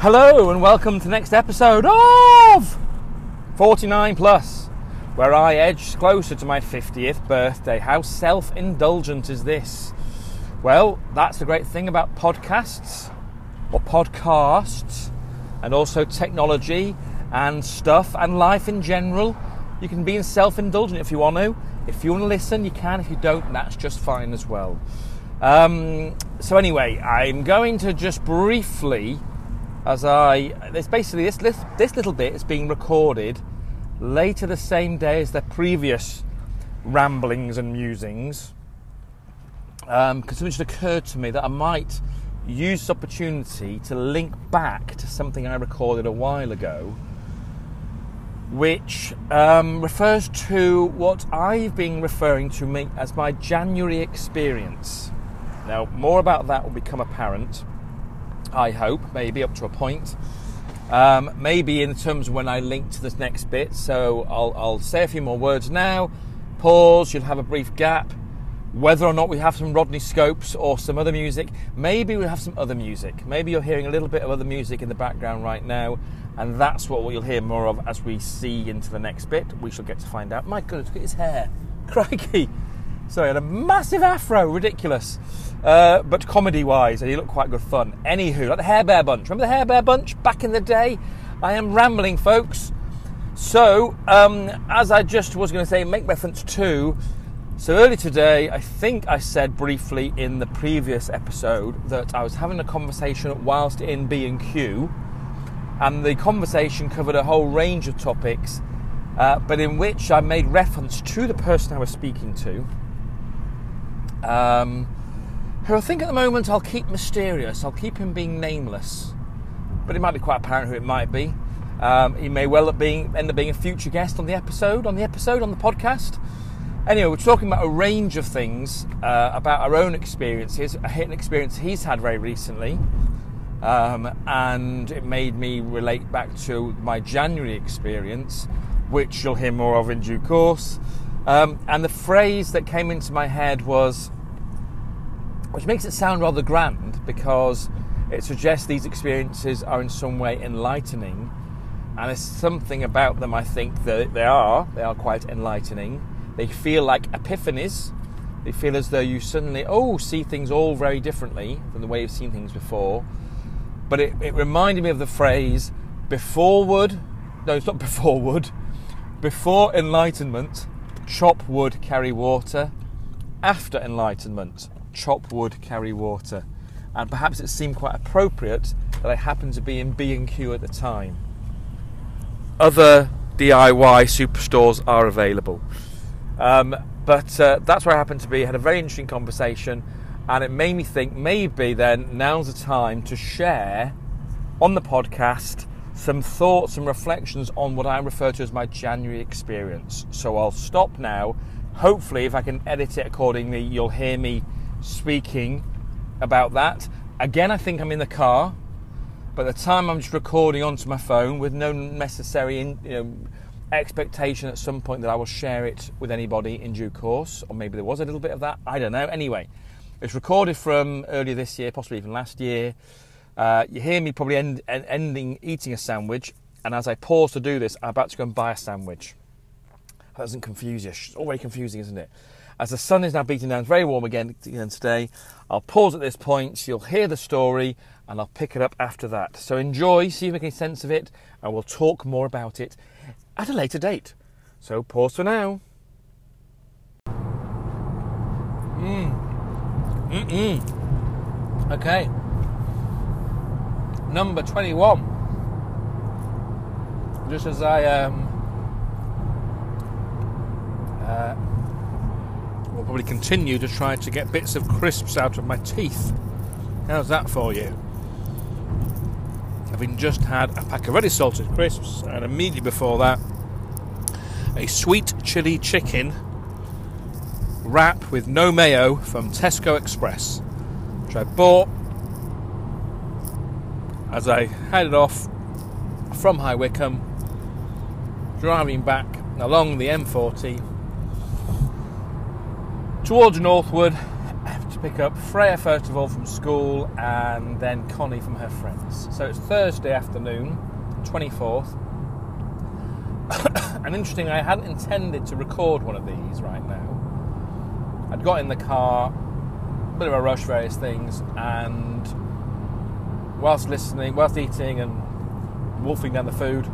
Hello and welcome to the next episode of 49 Plus, where I edge closer to my 50th birthday. How self indulgent is this? Well, that's the great thing about podcasts or podcasts and also technology and stuff and life in general. You can be self indulgent if you want to. If you want to listen, you can. If you don't, that's just fine as well. Um, so, anyway, I'm going to just briefly as I it's basically this this little bit is being recorded later the same day as the previous ramblings and musings because um, just occurred to me that I might use this opportunity to link back to something I recorded a while ago which um, refers to what I've been referring to me as my January experience. Now, more about that will become apparent I hope, maybe up to a point. Um, maybe in terms of when I link to this next bit. So I'll, I'll say a few more words now, pause, you'll have a brief gap. Whether or not we have some Rodney Scopes or some other music, maybe we have some other music. Maybe you're hearing a little bit of other music in the background right now, and that's what you'll hear more of as we see into the next bit. We shall get to find out. My goodness, look at his hair. Crikey! Sorry, had a massive afro, ridiculous. Uh, but comedy wise, he looked quite good fun. Anywho, like the Hair Bear Bunch. Remember the Hair Bear Bunch back in the day? I am rambling, folks. So, um, as I just was going to say, make reference to. So, early today, I think I said briefly in the previous episode that I was having a conversation whilst in B&Q, and the conversation covered a whole range of topics, uh, but in which I made reference to the person I was speaking to. Um, who I think at the moment I'll keep mysterious. I'll keep him being nameless, but it might be quite apparent who it might be. Um, he may well being, end up being a future guest on the episode, on the episode, on the podcast. Anyway, we're talking about a range of things uh, about our own experiences, a hidden experience he's had very recently, um, and it made me relate back to my January experience, which you'll hear more of in due course. Um, and the phrase that came into my head was which makes it sound rather grand because it suggests these experiences are in some way enlightening. And there's something about them, I think, that they are. They are quite enlightening. They feel like epiphanies. They feel as though you suddenly, oh, see things all very differently than the way you've seen things before. But it, it reminded me of the phrase, before wood, no, it's not before wood, before enlightenment, chop wood, carry water. After enlightenment, chop wood, carry water. And perhaps it seemed quite appropriate that I happened to be in B&Q at the time. Other DIY superstores are available. Um, but uh, that's where I happened to be. I Had a very interesting conversation, and it made me think maybe then now's the time to share on the podcast some thoughts and reflections on what I refer to as my January experience. So I'll stop now. Hopefully, if I can edit it accordingly, you'll hear me speaking about that. Again, I think I'm in the car, but the time I'm just recording onto my phone with no necessary you know, expectation at some point that I will share it with anybody in due course, or maybe there was a little bit of that. I don't know. Anyway, it's recorded from earlier this year, possibly even last year. Uh, you hear me probably end, end, ending eating a sandwich, and as I pause to do this, I'm about to go and buy a sandwich. That doesn't confuse you. It's always confusing, isn't it? As the sun is now beating down, it's very warm again, again today. I'll pause at this point so you'll hear the story and I'll pick it up after that. So enjoy, see if you make any sense of it, and we'll talk more about it at a later date. So pause for now. Mmm. Mm-mm. Okay. Number 21. Just as I um, uh, will probably continue to try to get bits of crisps out of my teeth. How's that for you? Having just had a pack of ready salted crisps, and immediately before that, a sweet chili chicken wrap with no mayo from Tesco Express, which I bought as I headed off from High Wycombe, driving back along the M40 towards Northwood, to pick up Freya first of all from school and then Connie from her friends. So it's Thursday afternoon, 24th. and interesting, I hadn't intended to record one of these right now. I'd got in the car, a bit of a rush, various things, and whilst listening, whilst eating and wolfing down the food,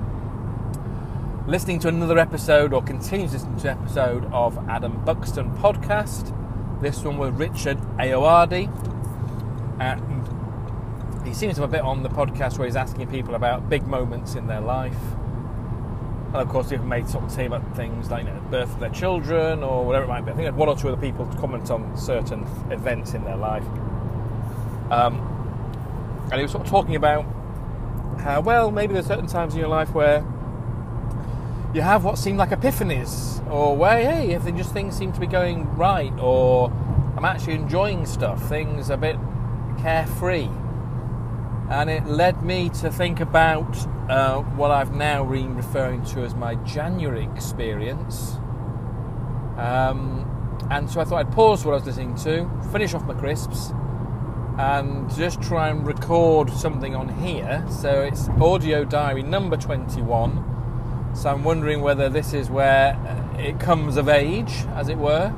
listening to another episode or continues listening to episode of Adam Buxton podcast. This one with Richard Ayoade. And he seems to have a bit on the podcast where he's asking people about big moments in their life. And of course, they've made sort of say about things like you know, birth of their children or whatever it might be. I think one or two other people comment on certain events in their life. Um, and he was sort of talking about how, well, maybe there's certain times in your life where you have what seem like epiphanies, or where hey, if just things seem to be going right, or I'm actually enjoying stuff, things a bit carefree, and it led me to think about uh, what I've now been referring to as my January experience. Um, and so I thought I'd pause what I was listening to, finish off my crisps, and just try and record something on here. So it's audio diary number 21 so I'm wondering whether this is where uh, it comes of age, as it were,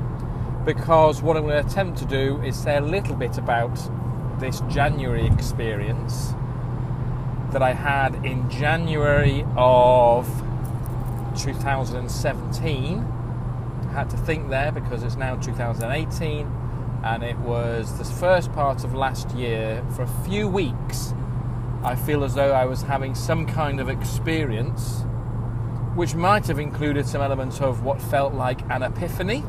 because what I'm going to attempt to do is say a little bit about this January experience that I had in January of 2017. I had to think there because it's now 2018 and it was the first part of last year for a few weeks. I feel as though I was having some kind of experience which might have included some elements of what felt like an epiphany.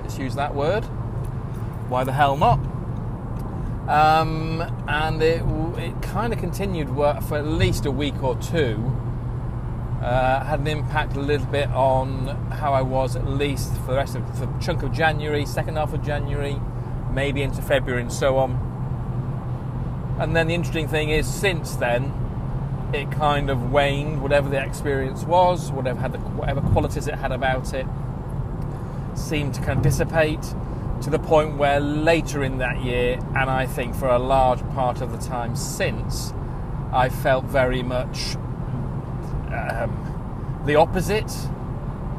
Let's use that word. Why the hell not? Um, and it, it kind of continued for at least a week or two. Uh, had an impact a little bit on how I was at least for the rest of the chunk of January, second half of January, maybe into February, and so on. And then the interesting thing is, since then, it kind of waned, whatever the experience was, whatever had the whatever qualities it had about it, seemed to kind of dissipate to the point where later in that year, and I think for a large part of the time since, I felt very much um, the opposite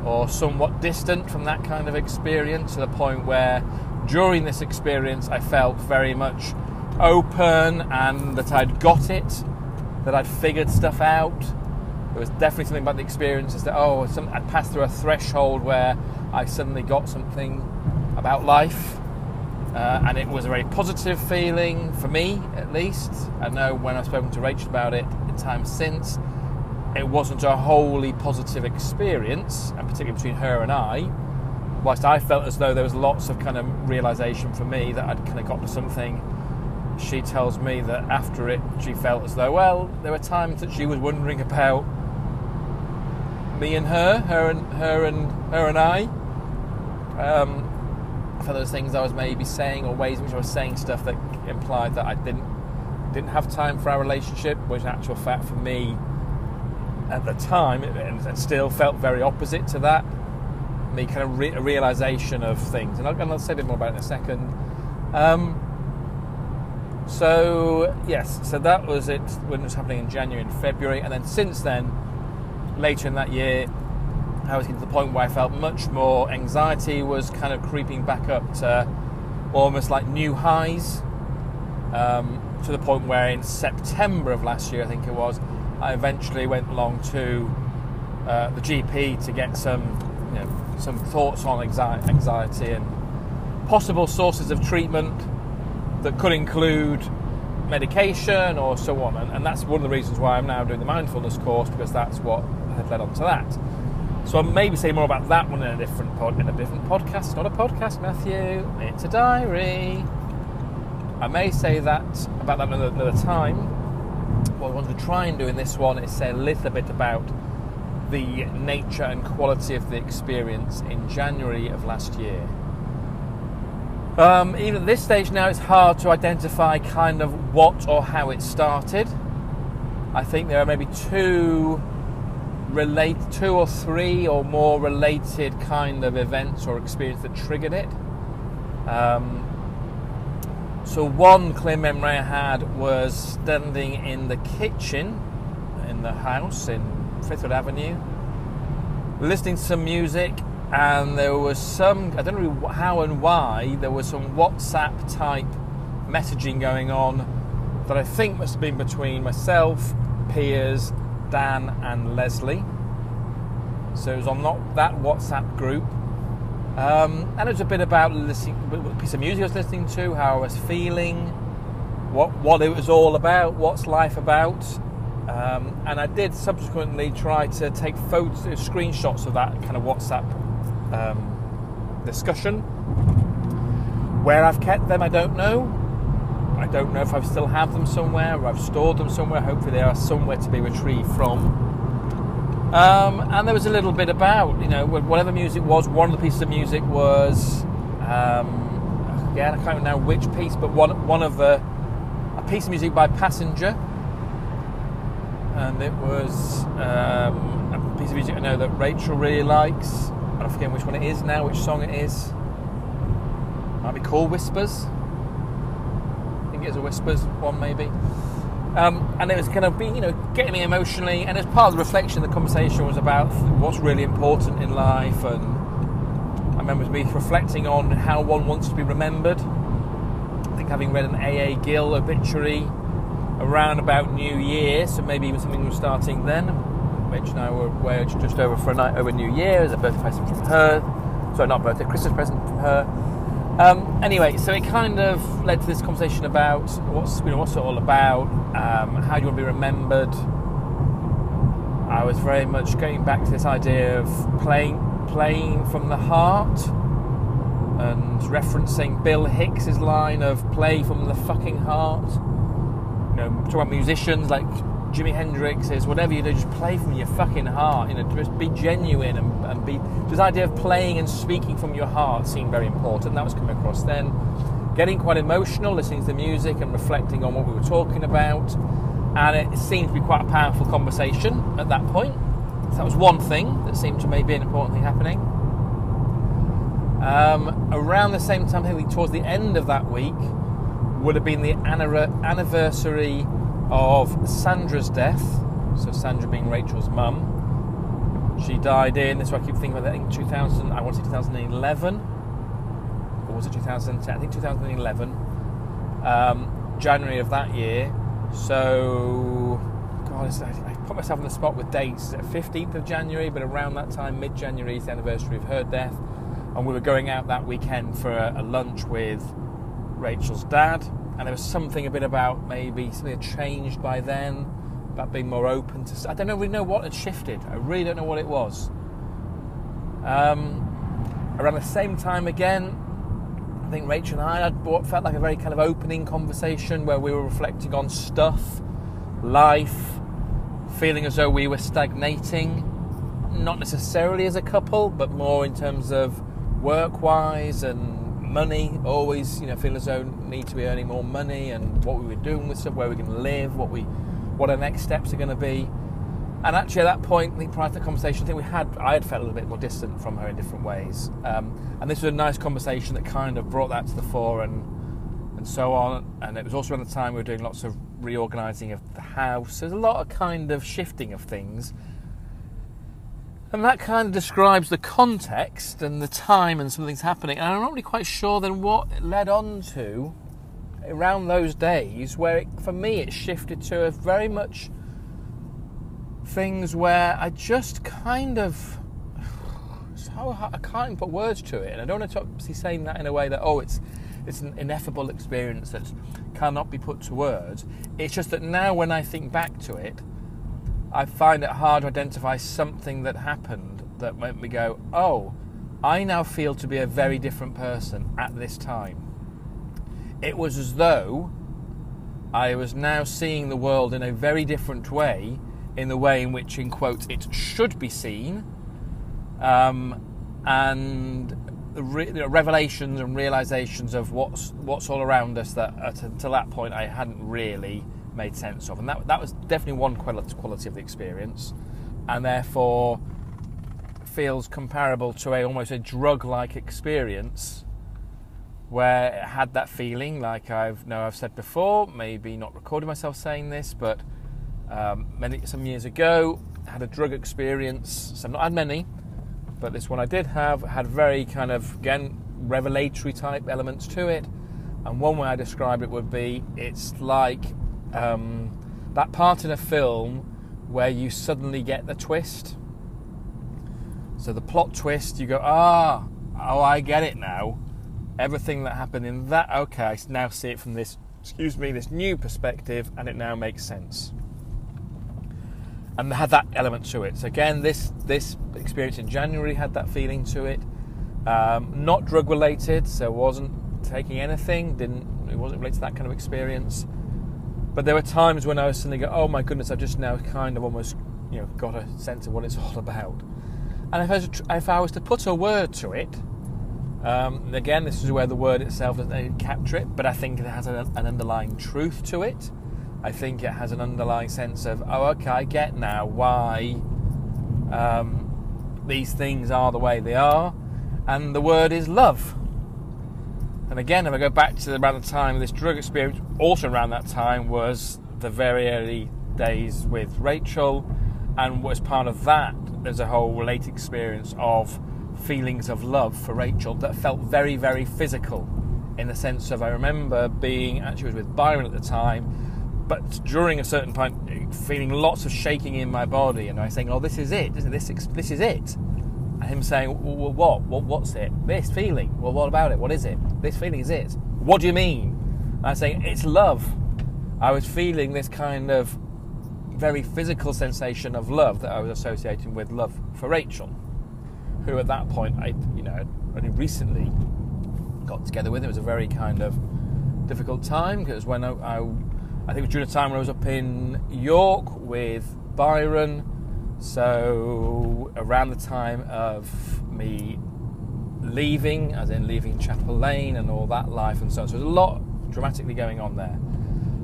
or somewhat distant from that kind of experience to the point where during this experience I felt very much open and that I'd got it that I'd figured stuff out. There was definitely something about the experiences that, oh, some, I'd passed through a threshold where I suddenly got something about life. Uh, and it was a very positive feeling for me, at least. I know when I've spoken to Rachel about it in times since, it wasn't a wholly positive experience, and particularly between her and I. Whilst I felt as though there was lots of kind of realization for me that I'd kind of got to something she tells me that after it, she felt as though, well, there were times that she was wondering about me and her, her and her and her and I. Um, for those things I was maybe saying, or ways in which I was saying stuff that implied that I didn't didn't have time for our relationship, which in actual fact for me at the time, it, and still felt very opposite to that. Me kind of re- realization of things, and I'll, and I'll say a bit more about it in a second. Um, so yes, so that was it when it was happening in January and February, and then since then, later in that year, I was getting to the point where I felt much more anxiety was kind of creeping back up to almost like new highs. Um, to the point where in September of last year, I think it was, I eventually went along to uh, the GP to get some, some thoughts on anxiety and possible sources of treatment that could include medication or so on. And, and, that's one of the reasons why I'm now doing the mindfulness course because that's what had led on to that. So I'll maybe say more about that one in a different pod, in a different podcast. It's not a podcast, Matthew. It's a diary. I may say that about that another, another time. What I want to try and do in this one is say a little bit about the nature and quality of the experience in January of last year. Um, even at this stage now, it's hard to identify kind of what or how it started. I think there are maybe two relate two or three or more related kind of events or experience that triggered it. Um, So one clear memory I had was standing in the kitchen in the house in Frithwood Avenue, listening to some music, and there was some I don't know how and why there was some WhatsApp type messaging going on that I think must have been between myself, Piers, Dan, and Leslie. So it was on not that WhatsApp group. Um, and it was a bit about listening, what piece of music I was listening to, how I was feeling, what what it was all about, what's life about. Um, and I did subsequently try to take photos, screenshots of that kind of WhatsApp um, discussion. Where I've kept them, I don't know. I don't know if I still have them somewhere or I've stored them somewhere. Hopefully, they are somewhere to be retrieved from. Um, and there was a little bit about, you know, whatever music was, one of the pieces of music was, um, again, I can't remember now which piece, but one, one of the, a piece of music by Passenger. And it was um, a piece of music I know that Rachel really likes. I forget which one it is now, which song it is. Might be called Whispers I think it's a Whispers one maybe. Um, and it was kind of be, you know, getting me emotionally, and as part of the reflection, the conversation was about what's really important in life, and I remember me reflecting on how one wants to be remembered. I think having read an A.A. Gill obituary around about New Year, so maybe even something was starting then. Mitch and I were away just over for a night over New Year as a birthday present from her. Sorry, not birthday, Christmas present from her. Um, anyway, so it kind of led to this conversation about what's you know what's it all about, um, how do you want to be remembered. I was very much going back to this idea of playing playing from the heart and referencing Bill Hicks's line of "play from the fucking heart." Know, talk about musicians like Jimi Hendrix is whatever you do, just play from your fucking heart. You know, just be genuine and, and be. This idea of playing and speaking from your heart seemed very important. That was coming across then. Getting quite emotional, listening to the music and reflecting on what we were talking about, and it seemed to be quite a powerful conversation at that point. So that was one thing that seemed to maybe be an important thing happening. Um, around the same time, I think towards the end of that week, would have been the anniversary of Sandra's death. So Sandra being Rachel's mum. She died in, this is what I keep thinking about, I think 2000, I want to say 2011. Or was it 2010? I think 2011. Um, January of that year. So, God, I put myself on the spot with dates. 15th of January, but around that time, mid January, is the anniversary of her death. And we were going out that weekend for a, a lunch with Rachel's dad and there was something a bit about maybe something had changed by then, about being more open to. I don't know, really know what had shifted. I really don't know what it was. Um, around the same time again, I think Rachel and I had what felt like a very kind of opening conversation where we were reflecting on stuff, life, feeling as though we were stagnating, not necessarily as a couple, but more in terms of work wise and money, always, you know, feel as though need to be earning more money and what we were doing with stuff, where we're going to live, what we, what our next steps are going to be. And actually, at that point, I think prior to the conversation, I think we had, I had felt a little bit more distant from her in different ways. Um, and this was a nice conversation that kind of brought that to the fore and and so on. And it was also around the time we were doing lots of reorganising of the house. There's a lot of kind of shifting of things and that kind of describes the context and the time and something's happening. And I'm not really quite sure then what led on to around those days where it, for me it shifted to a very much things where I just kind of so I can't put words to it, and I don't want to be saying that in a way that oh it's it's an ineffable experience that cannot be put to words. It's just that now when I think back to it, I find it hard to identify something that happened that made me go, oh, I now feel to be a very different person at this time. It was as though I was now seeing the world in a very different way, in the way in which, in quotes, it should be seen, um, and re- revelations and realizations of what's what's all around us that until that point I hadn't really made sense of. And that, that was definitely one quality of the experience, and therefore feels comparable to a almost a drug like experience where it had that feeling, like I've know I've said before, maybe not recorded myself saying this, but um, many some years ago, had a drug experience. So I've not had many, but this one I did have had very kind of again revelatory type elements to it. And one way I describe it would be it's like um, that part in a film where you suddenly get the twist. So the plot twist, you go, ah, oh, I get it now. Everything that happened in that, okay, I now see it from this, excuse me, this new perspective, and it now makes sense. And had that element to it. So again, this this experience in January had that feeling to it. Um, not drug related, so wasn't taking anything. Didn't it wasn't related to that kind of experience. But there were times when I was suddenly go, oh my goodness, I've just now kind of almost you know got a sense of what it's all about. And if I was if I was to put a word to it, um, again, this is where the word itself doesn't capture it, but I think it has an, an underlying truth to it. I think it has an underlying sense of, oh, okay, I get now why um, these things are the way they are, and the word is love. And again, if I go back to around the time of this drug experience, also around that time was the very early days with Rachel, and was part of that, there's a whole late experience of feelings of love for Rachel that felt very, very physical in the sense of I remember being actually was with Byron at the time, but during a certain point feeling lots of shaking in my body, and I was saying, "Oh, this is it, isn't it? This this is it." Him saying, well, "What? What? What's it? This feeling? Well, what about it? What is it? This feeling is it? What do you mean?" I saying, "It's love." I was feeling this kind of very physical sensation of love that I was associating with love for Rachel, who at that point I, you know, only recently got together with. It was a very kind of difficult time because when I, I, I think it was during the time when I was up in York with Byron. So around the time of me leaving, as in leaving Chapel Lane and all that life and so on. So there's a lot dramatically going on there.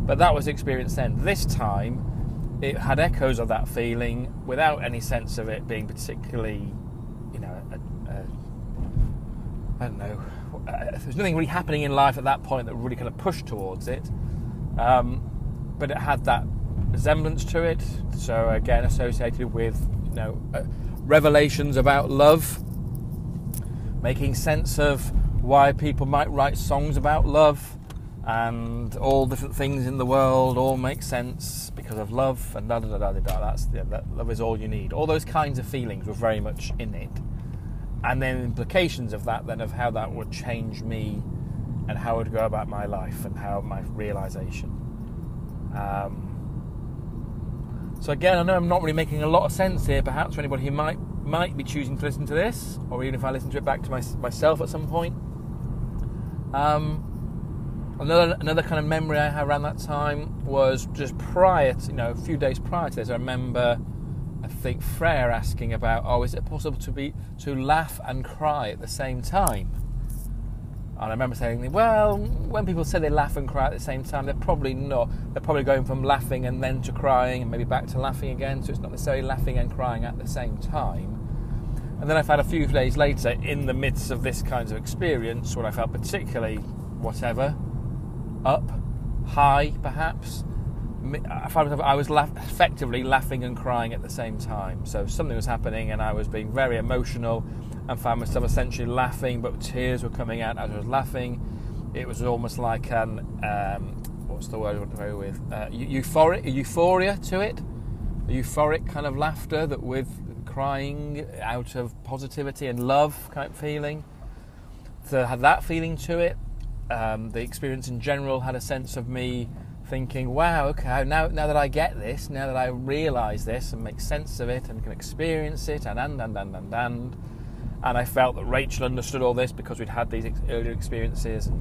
But that was the experience then. This time, it had echoes of that feeling without any sense of it being particularly, you know, I don't know. Uh, there's nothing really happening in life at that point that really kind of pushed towards it. Um, but it had that resemblance to it. So again, associated with you know uh, revelations about love, making sense of why people might write songs about love and all different things in the world all make sense because of love and da da da da da. That's that love is all you need. All those kinds of feelings were very much in it, and then implications of that, then of how that would change me, and how I would go about my life and how my realization. Um, so again, I know I'm not really making a lot of sense here, perhaps for anybody who might might be choosing to listen to this, or even if I listen to it back to my, myself at some point. Um, Another another kind of memory I had around that time was just prior to, you know, a few days prior to this. I remember, I think Freya asking about, oh, is it possible to be to laugh and cry at the same time? And I remember saying, well, when people say they laugh and cry at the same time, they're probably not. They're probably going from laughing and then to crying and maybe back to laughing again. So it's not necessarily laughing and crying at the same time. And then I found a few days later, in the midst of this kind of experience, when I felt particularly whatever, up, high, perhaps. I found myself, I was laugh, effectively laughing and crying at the same time. So something was happening, and I was being very emotional, and found myself essentially laughing, but tears were coming out as I was laughing. It was almost like an um, what's the word I want to go with? Uh, euphoric, euphoria to it, a euphoric kind of laughter that with crying out of positivity and love kind of feeling. So had that feeling to it um, the experience in general had a sense of me thinking, wow, okay, now, now that I get this, now that I realise this and make sense of it and can experience it, and and and and and and, and I felt that Rachel understood all this because we'd had these earlier experiences, and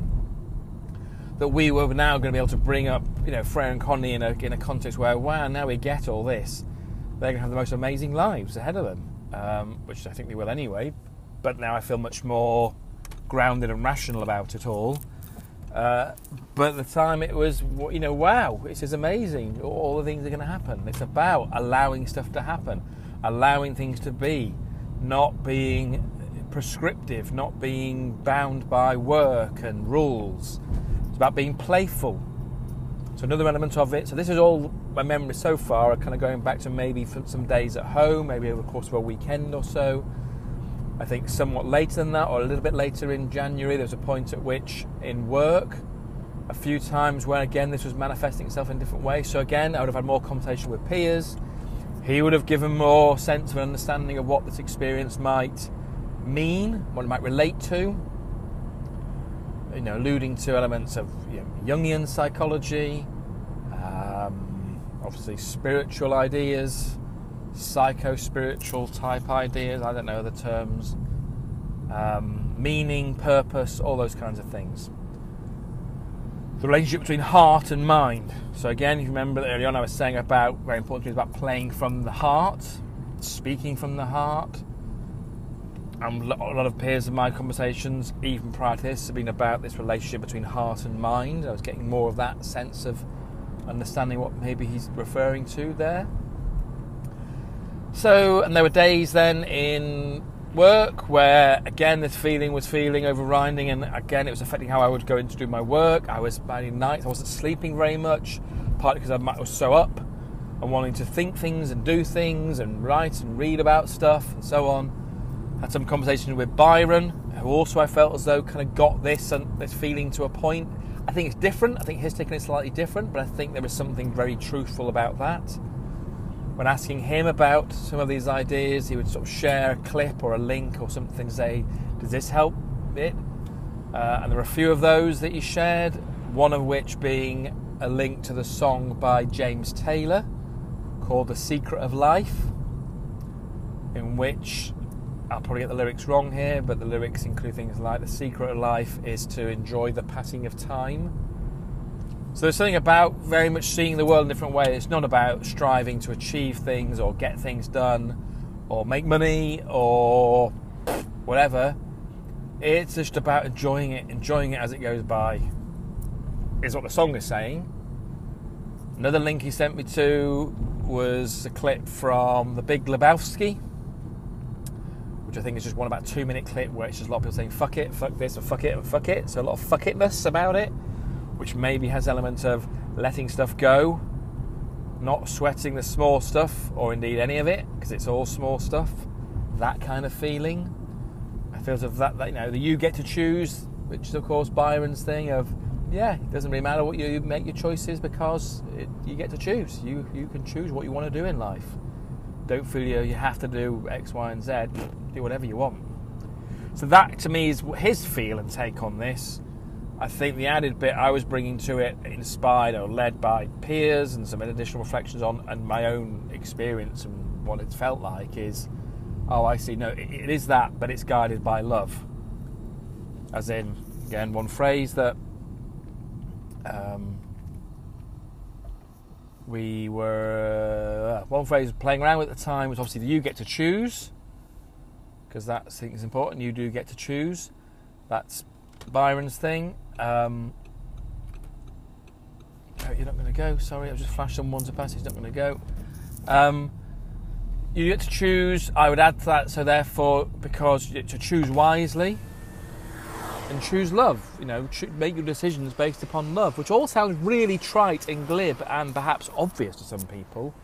that we were now going to be able to bring up, you know, Freya and Connie in a in a context where, wow, now we get all this, they're going to have the most amazing lives ahead of them, um, which I think they will anyway. But now I feel much more grounded and rational about it all uh, but at the time, it was, you know, wow, this is amazing. All the things are going to happen. It's about allowing stuff to happen, allowing things to be, not being prescriptive, not being bound by work and rules. It's about being playful. So another element of it. So this is all my memory so far kind of going back to maybe some days at home, maybe over the course of a weekend or so. I think somewhat later than that, or a little bit later in January, there was a point at which in work, a few times where again this was manifesting itself in different ways. So again, I would have had more conversation with Piers. He would have given more sense of an understanding of what this experience might mean, what it might relate to. You know, alluding to elements of you know, Jungian psychology, um, obviously spiritual ideas, psycho spiritual type ideas. I don't know the terms. Um, meaning, purpose, all those kinds of things the relationship between heart and mind. So again, if you remember earlier on, I was saying about very important things about playing from the heart, speaking from the heart. And a lot of Piers of my conversations, even prior to this, have been about this relationship between heart and mind. I was getting more of that sense of understanding what maybe he's referring to there. So, and there were days then in work where again this feeling was feeling overriding and again it was affecting how I would go in to do my work. I was finding nights I wasn't sleeping very much, partly because I was so up and wanting to think things and do things and write and read about stuff and so on. Had some conversations with Byron, who also I felt as though kind of got this and this feeling to a point. I think it's different. I think his taking it slightly different, but I think there was something very truthful about that when asking him about some of these ideas, he would sort of share a clip or a link or something, say, Does this help it? Uh, and there were a few of those that he shared, one of which being a link to the song by James Taylor called The Secret of Life, in which I'll probably get the lyrics wrong here, but the lyrics include things like The secret of life is to enjoy the passing of time so there's something about very much seeing the world in a different way. It's not about striving to achieve things or get things done or make money or whatever. It's just about enjoying it, enjoying it as it goes by, is what the song is saying. Another link he sent me to was a clip from The Big Lebowski, which I think is just one about two minute clip where it's just a lot of people saying fuck it, fuck this, fuck it, and fuck it. So a lot of fuck itness about it which maybe has elements of letting stuff go, not sweating the small stuff, or indeed any of it, because it's all small stuff. That kind of feeling. I feel if that, you know, the you get to choose, which is of course Byron's thing of, yeah, it doesn't really matter what you make your choices because it, you get to choose. You you can choose what you want to do in life. Don't feel you you have to do X, Y, and Z. Do whatever you want. So that to me is his feel and take on this. I think the added bit I was bringing to it, inspired or led by Piers and some additional reflections on and my own experience and what it's felt like, is oh, I see, no, it, it is that, but it's guided by love. As in, again, one phrase that um, we were, uh, one phrase playing around with at the time was obviously the you get to choose, because that I think is important, you do get to choose. That's Byron's thing. Um, you're not going to go. Sorry, I've just flashed someone to pass. He's not going to go. Um, you get to choose. I would add to that. So therefore, because to choose wisely and choose love. You know, make your decisions based upon love, which all sounds really trite and glib and perhaps obvious to some people,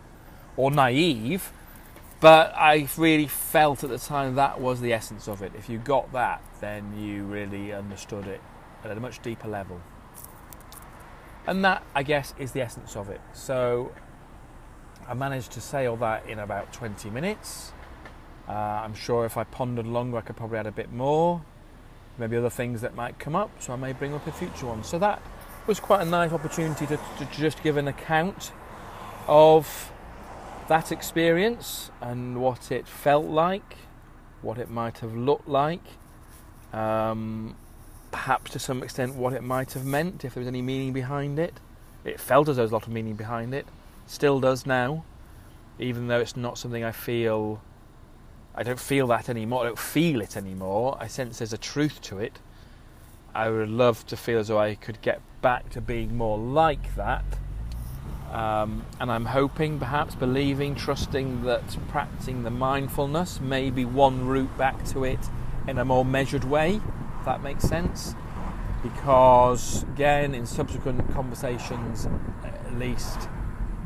or naive. But I really felt at the time that was the essence of it. If you got that, then you really understood it at a much deeper level. And that, I guess, is the essence of it. So I managed to say all that in about 20 minutes. Uh, I'm sure if I pondered longer, I could probably add a bit more. Maybe other things that might come up, so I may bring up a future one. So that was quite a nice opportunity to, to just give an account of that experience and what it felt like, what it might have looked like, um, perhaps to some extent what it might have meant, if there was any meaning behind it. It felt as though there was a lot of meaning behind it, still does now, even though it's not something I feel. I don't feel that anymore. I don't feel it anymore. I sense there's a truth to it. I would love to feel as though I could get back to being more like that. Um, and I'm hoping, perhaps believing, trusting that practicing the mindfulness may be one route back to it in a more measured way, if that makes sense. Because, again, in subsequent conversations, at least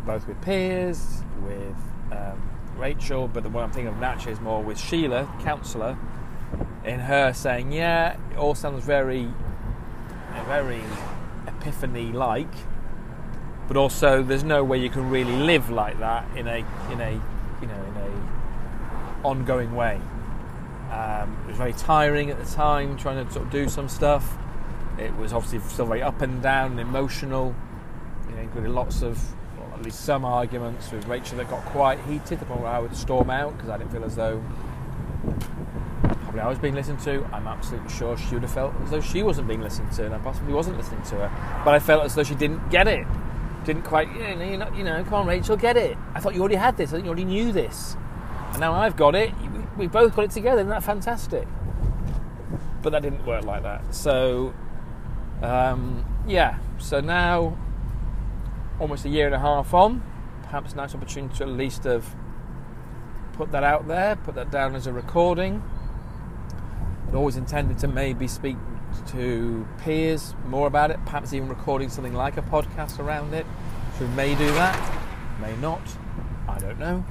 both with Piers, with um, Rachel, but the one I'm thinking of naturally is more with Sheila, counsellor, in her saying, Yeah, it all sounds very, very epiphany like, but also there's no way you can really live like that in a, in a, you know, in a ongoing way. Um, it was very tiring at the time, trying to sort of do some stuff. It was obviously still very up and down and emotional. You know, included lots of, well, at least some arguments with Rachel that got quite heated. The point where I would storm out because I didn't feel as though probably I was being listened to. I'm absolutely sure she would have felt as though she wasn't being listened to, and I possibly wasn't listening to her. But I felt as though she didn't get it. Didn't quite, you know, not, you know, come on, Rachel, get it. I thought you already had this. I think you already knew this, and now I've got it. We both got it together. Isn't that fantastic? But that didn't work like that. So, um, yeah. So now, almost a year and a half on, perhaps a nice opportunity to at least have put that out there, put that down as a recording. I'd always intended to maybe speak to Piers more about it, perhaps even recording something like a podcast around it. So we may do that, may not, I don't know.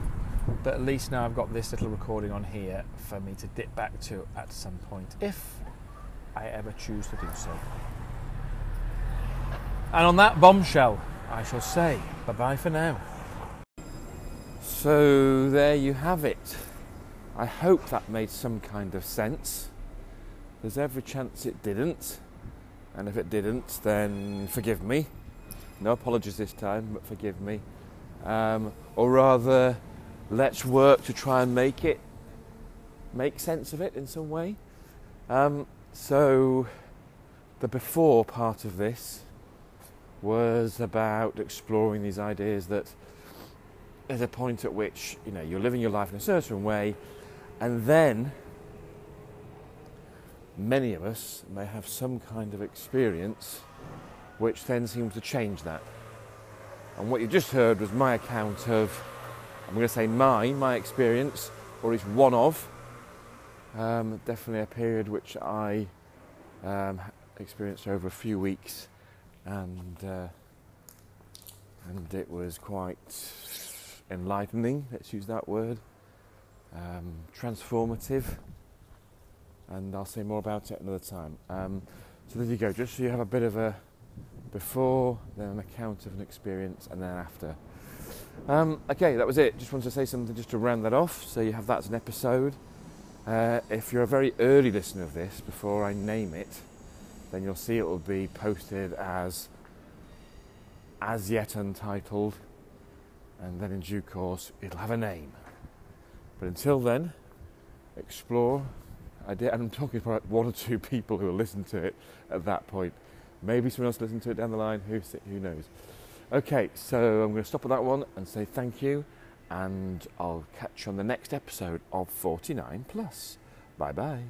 But at least now I've got this little recording on here for me to dip back to at some point, if I ever choose to do so. And on that bombshell, I shall say bye bye for now. So there you have it. I hope that made some kind of sense. There's every chance it didn't. And if it didn't, then forgive me. No apologies this time, but forgive me. Um, or rather, let's work to try and make it make sense of it in some way. Um, so, the before part of this was about exploring these ideas that there's a point at which you know you're living your life in a certain way, and then many of us may have some kind of experience which then seems to change that. And what you just heard was my account of, I'm going to say mine, my experience, or least one of, um, definitely a period which I um, experienced over a few weeks, and uh, and it was quite enlightening. Let's use that word. Um, transformative, and I'll say more about it another time. Um, so there you go. Just so you have a bit of a before, then an account of an experience, and then after. Um, okay, that was it. Just wanted to say something just to round that off, so you have that as an episode. Uh, if you're a very early listener of this, before I name it, then you'll see it will be posted as as yet untitled, and then in due course it'll have a name. But until then, explore. I did, and I'm talking about one or two people who will listen to it at that point. Maybe someone else listen to it down the line. Who who knows? Okay, so I'm going to stop at that one and say thank you, and I'll catch you on the next episode of 49 Plus. Bye bye.